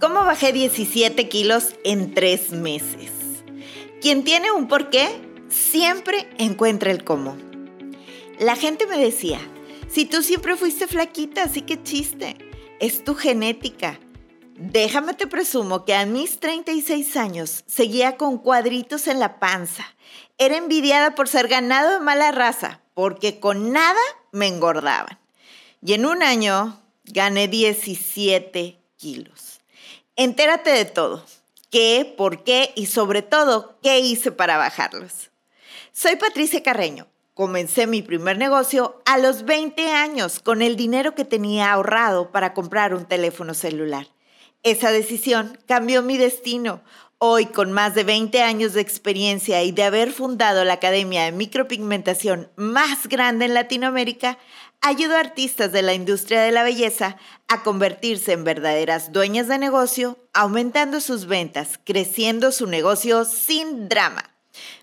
¿Cómo bajé 17 kilos en tres meses? Quien tiene un porqué siempre encuentra el cómo. La gente me decía, si tú siempre fuiste flaquita, así que chiste, es tu genética. Déjame te presumo que a mis 36 años seguía con cuadritos en la panza. Era envidiada por ser ganado de mala raza, porque con nada me engordaban. Y en un año gané 17 kilos. Entérate de todo. ¿Qué, por qué y sobre todo qué hice para bajarlos? Soy Patricia Carreño. Comencé mi primer negocio a los 20 años con el dinero que tenía ahorrado para comprar un teléfono celular. Esa decisión cambió mi destino. Hoy, con más de 20 años de experiencia y de haber fundado la Academia de Micropigmentación más grande en Latinoamérica, ayudo a artistas de la industria de la belleza a convertirse en verdaderas dueñas de negocio, aumentando sus ventas, creciendo su negocio sin drama.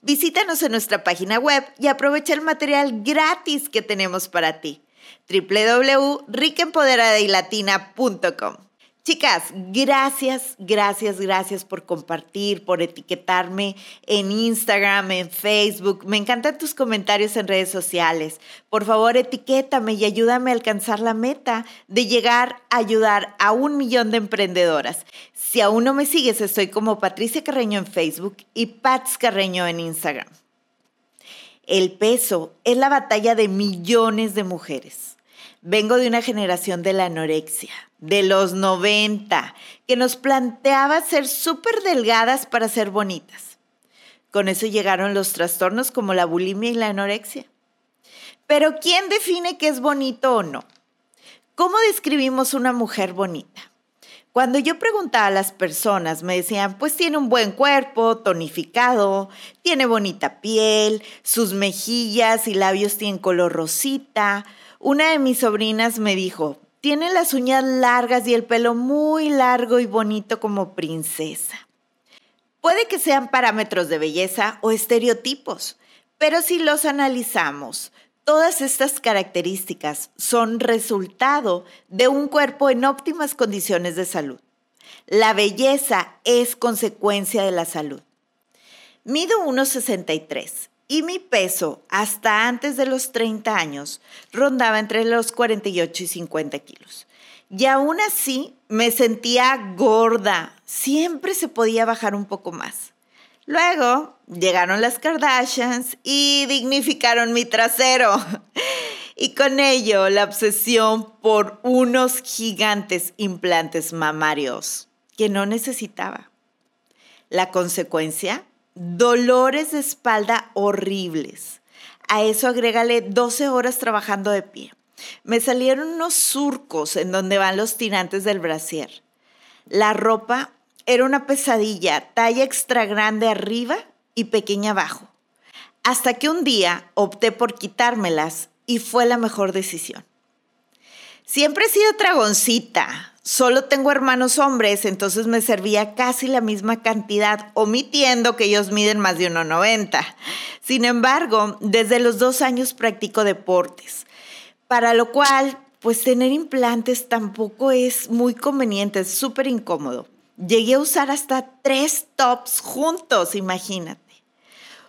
Visítanos en nuestra página web y aprovecha el material gratis que tenemos para ti. www.ricaempoderadaylatina.com Chicas, gracias, gracias, gracias por compartir, por etiquetarme en Instagram, en Facebook. Me encantan tus comentarios en redes sociales. Por favor, etiquétame y ayúdame a alcanzar la meta de llegar a ayudar a un millón de emprendedoras. Si aún no me sigues, estoy como Patricia Carreño en Facebook y Pats Carreño en Instagram. El peso es la batalla de millones de mujeres. Vengo de una generación de la anorexia de los 90, que nos planteaba ser súper delgadas para ser bonitas. Con eso llegaron los trastornos como la bulimia y la anorexia. Pero ¿quién define qué es bonito o no? ¿Cómo describimos una mujer bonita? Cuando yo preguntaba a las personas, me decían, pues tiene un buen cuerpo, tonificado, tiene bonita piel, sus mejillas y labios tienen color rosita. Una de mis sobrinas me dijo, tiene las uñas largas y el pelo muy largo y bonito como princesa. Puede que sean parámetros de belleza o estereotipos, pero si los analizamos, todas estas características son resultado de un cuerpo en óptimas condiciones de salud. La belleza es consecuencia de la salud. Mido 1,63 y mi peso hasta antes de los 30 años rondaba entre los 48 y 50 kilos. Y aún así me sentía gorda, siempre se podía bajar un poco más. Luego llegaron las Kardashians y dignificaron mi trasero. Y con ello la obsesión por unos gigantes implantes mamarios que no necesitaba. La consecuencia, dolores de espalda horribles. A eso agrégale 12 horas trabajando de pie. Me salieron unos surcos en donde van los tirantes del brasier. La ropa era una pesadilla, talla extra grande arriba y pequeña abajo. Hasta que un día opté por quitármelas y fue la mejor decisión. Siempre he sido dragoncita, Solo tengo hermanos hombres, entonces me servía casi la misma cantidad, omitiendo que ellos miden más de 1,90. Sin embargo, desde los dos años practico deportes, para lo cual, pues tener implantes tampoco es muy conveniente, es súper incómodo. Llegué a usar hasta tres tops juntos, imagínate.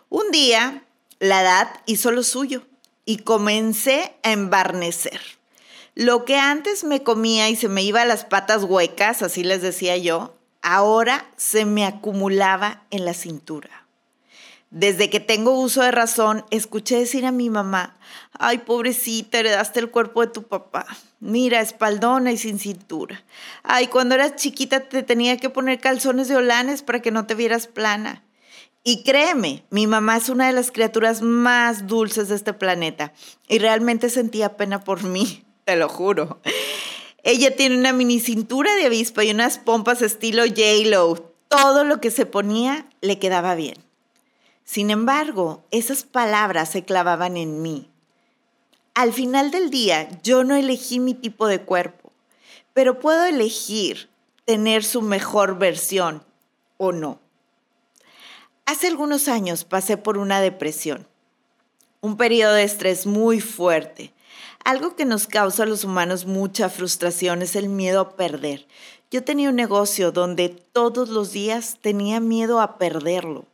Un día, la edad hizo lo suyo y comencé a embarnecer. Lo que antes me comía y se me iba a las patas huecas, así les decía yo, ahora se me acumulaba en la cintura. Desde que tengo uso de razón, escuché decir a mi mamá, ay pobrecita, heredaste el cuerpo de tu papá. Mira, espaldona y sin cintura. Ay, cuando eras chiquita te tenía que poner calzones de holanes para que no te vieras plana. Y créeme, mi mamá es una de las criaturas más dulces de este planeta y realmente sentía pena por mí te lo juro. Ella tiene una mini cintura de avispa y unas pompas estilo J-Lo. Todo lo que se ponía le quedaba bien. Sin embargo, esas palabras se clavaban en mí. Al final del día, yo no elegí mi tipo de cuerpo, pero puedo elegir tener su mejor versión o no. Hace algunos años pasé por una depresión, un periodo de estrés muy fuerte algo que nos causa a los humanos mucha frustración es el miedo a perder. Yo tenía un negocio donde todos los días tenía miedo a perderlo.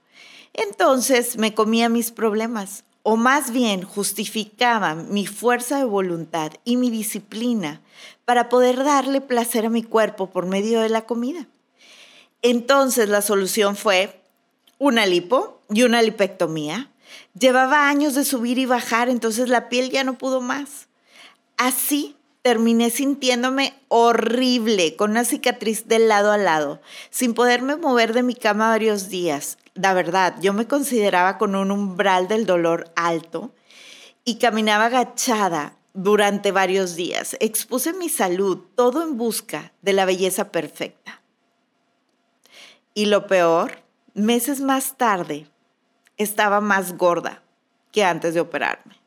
Entonces me comía mis problemas, o más bien justificaba mi fuerza de voluntad y mi disciplina para poder darle placer a mi cuerpo por medio de la comida. Entonces la solución fue una lipo y una lipectomía. Llevaba años de subir y bajar, entonces la piel ya no pudo más. Así terminé sintiéndome horrible, con una cicatriz de lado a lado, sin poderme mover de mi cama varios días. La verdad, yo me consideraba con un umbral del dolor alto y caminaba agachada durante varios días. Expuse mi salud, todo en busca de la belleza perfecta. Y lo peor, meses más tarde, estaba más gorda que antes de operarme.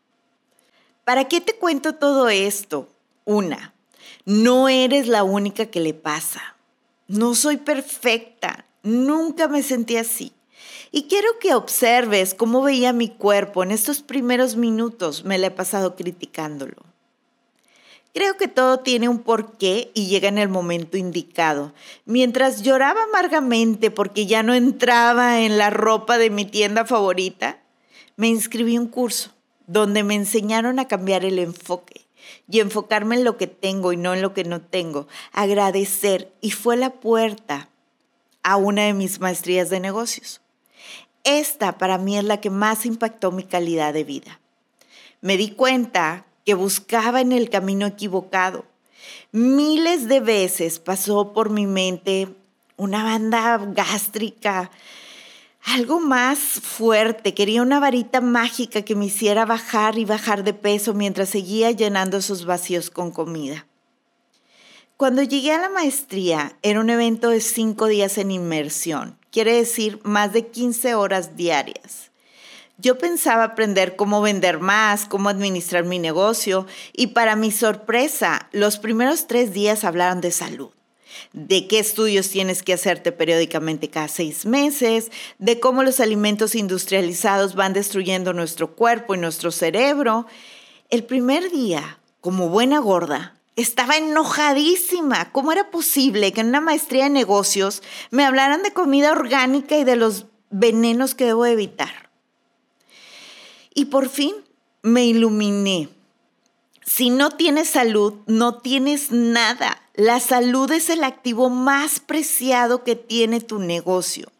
¿Para qué te cuento todo esto? Una, no eres la única que le pasa. No soy perfecta, nunca me sentí así. Y quiero que observes cómo veía mi cuerpo en estos primeros minutos. Me la he pasado criticándolo. Creo que todo tiene un porqué y llega en el momento indicado. Mientras lloraba amargamente porque ya no entraba en la ropa de mi tienda favorita, me inscribí un curso donde me enseñaron a cambiar el enfoque y enfocarme en lo que tengo y no en lo que no tengo, agradecer y fue la puerta a una de mis maestrías de negocios. Esta para mí es la que más impactó mi calidad de vida. Me di cuenta que buscaba en el camino equivocado. Miles de veces pasó por mi mente una banda gástrica, algo más fuerte. Quería una varita mágica que me hiciera bajar y bajar de peso mientras seguía llenando esos vacíos con comida. Cuando llegué a la maestría, era un evento de cinco días en inmersión quiere decir más de 15 horas diarias. Yo pensaba aprender cómo vender más, cómo administrar mi negocio y para mi sorpresa, los primeros tres días hablaron de salud de qué estudios tienes que hacerte periódicamente cada seis meses, de cómo los alimentos industrializados van destruyendo nuestro cuerpo y nuestro cerebro. El primer día, como buena gorda, estaba enojadísima. ¿Cómo era posible que en una maestría de negocios me hablaran de comida orgánica y de los venenos que debo evitar? Y por fin me iluminé. Si no tienes salud, no tienes nada. La salud es el activo más preciado que tiene tu negocio.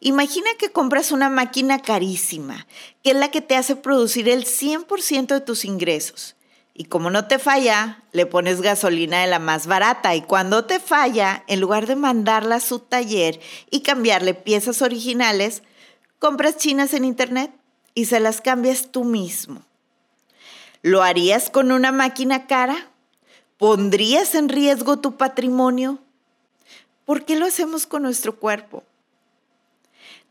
Imagina que compras una máquina carísima, que es la que te hace producir el 100% de tus ingresos. Y como no te falla, le pones gasolina de la más barata. Y cuando te falla, en lugar de mandarla a su taller y cambiarle piezas originales, compras chinas en internet y se las cambias tú mismo. ¿Lo harías con una máquina cara? ¿Pondrías en riesgo tu patrimonio? ¿Por qué lo hacemos con nuestro cuerpo?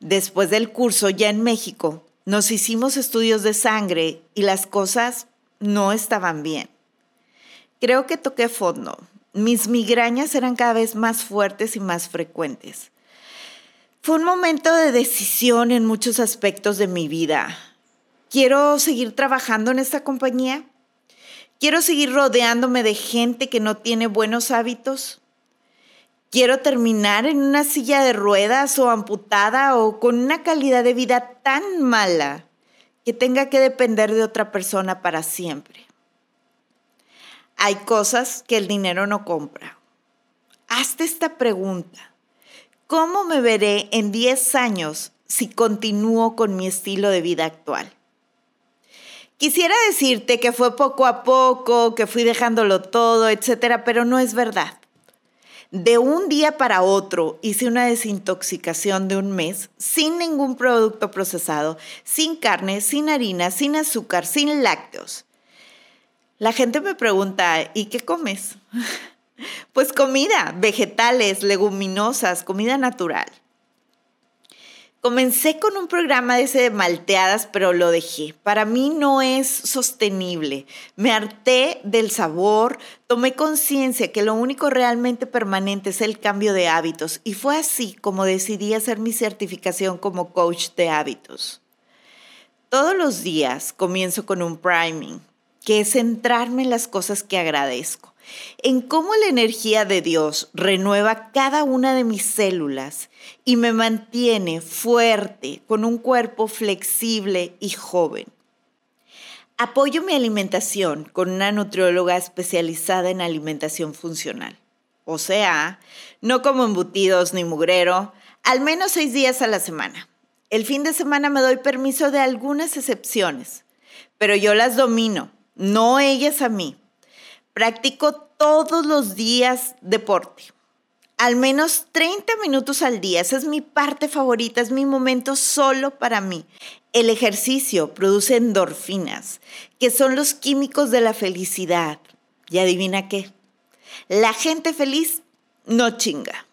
Después del curso ya en México, nos hicimos estudios de sangre y las cosas no estaban bien. Creo que toqué fondo. Mis migrañas eran cada vez más fuertes y más frecuentes. Fue un momento de decisión en muchos aspectos de mi vida. ¿Quiero seguir trabajando en esta compañía? ¿Quiero seguir rodeándome de gente que no tiene buenos hábitos? ¿Quiero terminar en una silla de ruedas o amputada o con una calidad de vida tan mala que tenga que depender de otra persona para siempre. Hay cosas que el dinero no compra. Hazte esta pregunta. ¿Cómo me veré en 10 años si continúo con mi estilo de vida actual? Quisiera decirte que fue poco a poco, que fui dejándolo todo, etcétera, pero no es verdad. De un día para otro hice una desintoxicación de un mes sin ningún producto procesado, sin carne, sin harina, sin azúcar, sin lácteos. La gente me pregunta, ¿y qué comes? Pues comida, vegetales, leguminosas, comida natural. Comencé con un programa de ese malteadas, pero lo dejé. Para mí no es sostenible. Me harté del sabor, tomé conciencia que lo único realmente permanente es el cambio de hábitos y fue así como decidí hacer mi certificación como coach de hábitos. Todos los días comienzo con un priming, que es centrarme en las cosas que agradezco. En cómo la energía de Dios renueva cada una de mis células y me mantiene fuerte, con un cuerpo flexible y joven. Apoyo mi alimentación con una nutrióloga especializada en alimentación funcional. O sea, no como embutidos ni mugrero, al menos seis días a la semana. El fin de semana me doy permiso de algunas excepciones, pero yo las domino, no ellas a mí. Practico todos los días deporte, al menos 30 minutos al día. Esa es mi parte favorita, es mi momento solo para mí. El ejercicio produce endorfinas, que son los químicos de la felicidad. ¿Y adivina qué? La gente feliz no chinga.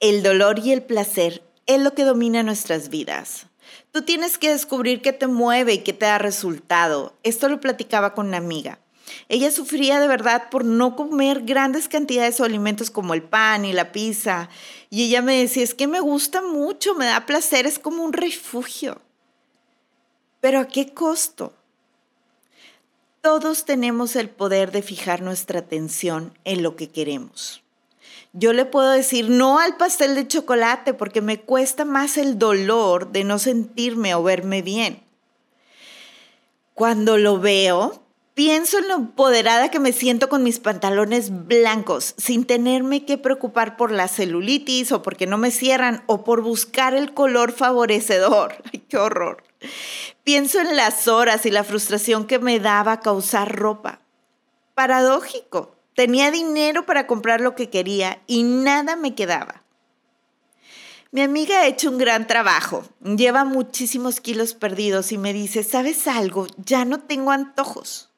El dolor y el placer es lo que domina nuestras vidas. Tú tienes que descubrir qué te mueve y qué te da resultado. Esto lo platicaba con una amiga. Ella sufría de verdad por no comer grandes cantidades de alimentos como el pan y la pizza. Y ella me decía, es que me gusta mucho, me da placer, es como un refugio. Pero ¿a qué costo? Todos tenemos el poder de fijar nuestra atención en lo que queremos. Yo le puedo decir no al pastel de chocolate porque me cuesta más el dolor de no sentirme o verme bien. Cuando lo veo, Pienso en lo empoderada que me siento con mis pantalones blancos, sin tenerme que preocupar por la celulitis o porque no me cierran o por buscar el color favorecedor. ¡Ay, qué horror! Pienso en las horas y la frustración que me daba causar ropa. Paradójico. Tenía dinero para comprar lo que quería y nada me quedaba. Mi amiga ha hecho un gran trabajo, lleva muchísimos kilos perdidos y me dice, ¿sabes algo? Ya no tengo antojos.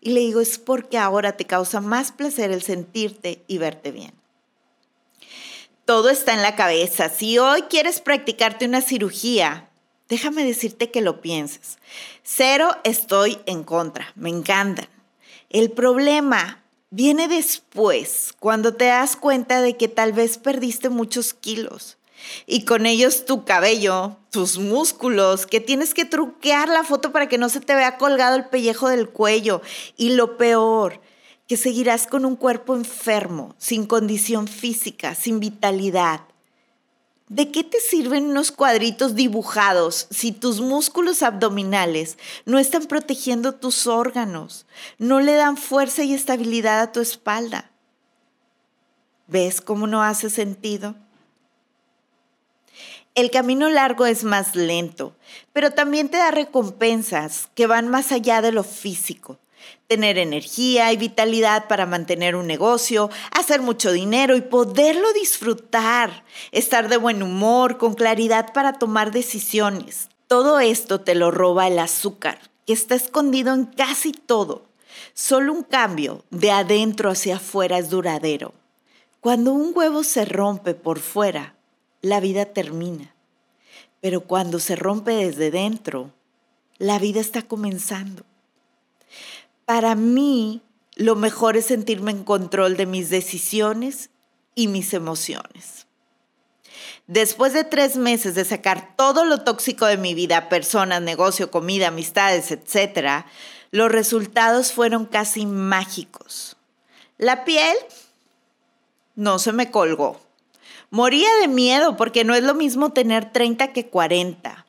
Y le digo, es porque ahora te causa más placer el sentirte y verte bien. Todo está en la cabeza. Si hoy quieres practicarte una cirugía, déjame decirte que lo pienses. Cero, estoy en contra. Me encantan. El problema viene después, cuando te das cuenta de que tal vez perdiste muchos kilos y con ellos tu cabello, tus músculos, que tienes que truquear la foto para que no se te vea colgado el pellejo del cuello. Y lo peor, que seguirás con un cuerpo enfermo, sin condición física, sin vitalidad. ¿De qué te sirven unos cuadritos dibujados si tus músculos abdominales no están protegiendo tus órganos, no le dan fuerza y estabilidad a tu espalda? ¿Ves cómo no hace sentido? El camino largo es más lento, pero también te da recompensas que van más allá de lo físico. Tener energía y vitalidad para mantener un negocio, hacer mucho dinero y poderlo disfrutar, estar de buen humor, con claridad para tomar decisiones. Todo esto te lo roba el azúcar, que está escondido en casi todo. Solo un cambio de adentro hacia afuera es duradero. Cuando un huevo se rompe por fuera, la vida termina. Pero cuando se rompe desde dentro, la vida está comenzando. Para mí, lo mejor es sentirme en control de mis decisiones y mis emociones. Después de tres meses de sacar todo lo tóxico de mi vida, personas, negocio, comida, amistades, etc., los resultados fueron casi mágicos. La piel no se me colgó. Moría de miedo porque no es lo mismo tener 30 que 40.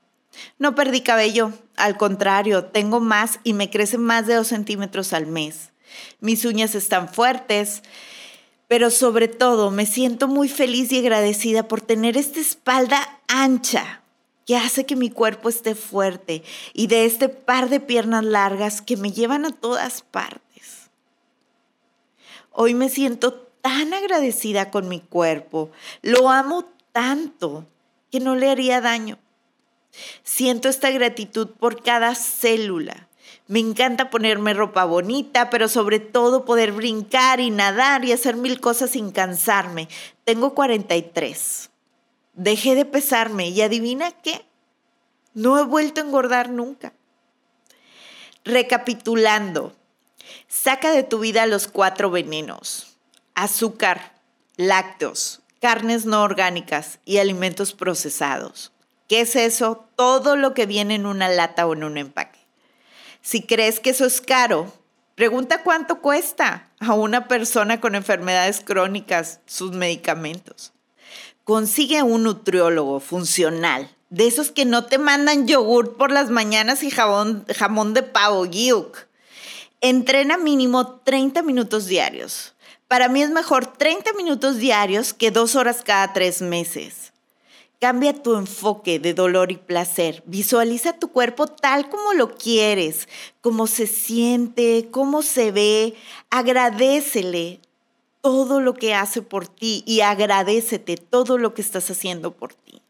No perdí cabello, al contrario, tengo más y me crecen más de 2 centímetros al mes. Mis uñas están fuertes, pero sobre todo me siento muy feliz y agradecida por tener esta espalda ancha que hace que mi cuerpo esté fuerte y de este par de piernas largas que me llevan a todas partes. Hoy me siento tan agradecida con mi cuerpo, lo amo tanto que no le haría daño. Siento esta gratitud por cada célula. Me encanta ponerme ropa bonita, pero sobre todo poder brincar y nadar y hacer mil cosas sin cansarme. Tengo 43. Dejé de pesarme y adivina qué. No he vuelto a engordar nunca. Recapitulando, saca de tu vida los cuatro venenos azúcar, lácteos, carnes no orgánicas y alimentos procesados. ¿Qué es eso? Todo lo que viene en una lata o en un empaque. Si crees que eso es caro, Pregunta cuánto cuesta a una persona con enfermedades crónicas sus medicamentos. Consigue un nutriólogo funcional, de esos que no te mandan yogur por las mañanas y jamón, de pavo, yuk. Entrena mínimo 30 minutos diarios. Para mí es mejor 30 minutos diarios que dos horas cada tres meses. Cambia tu enfoque de dolor y placer. Visualiza tu cuerpo tal como lo quieres, cómo se siente, cómo se ve. Agradecele todo lo que hace por ti y agradecete todo lo que estás haciendo por ti.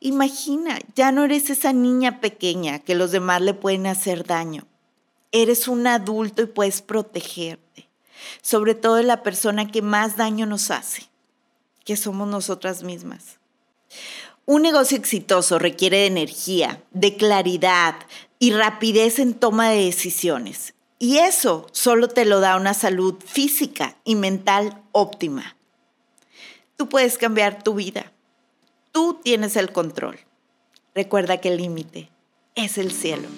Imagina, ya no eres esa niña pequeña que los demás le pueden hacer daño. Eres un adulto y puedes protegerte, sobre todo la persona que más daño nos hace, que somos nosotras mismas. Un negocio exitoso requiere de energía, de claridad y rapidez en toma de decisiones. Y eso solo te lo da una salud física y mental óptima. Tú puedes cambiar tu vida. Tú tienes el control. Recuerda que el límite es el cielo.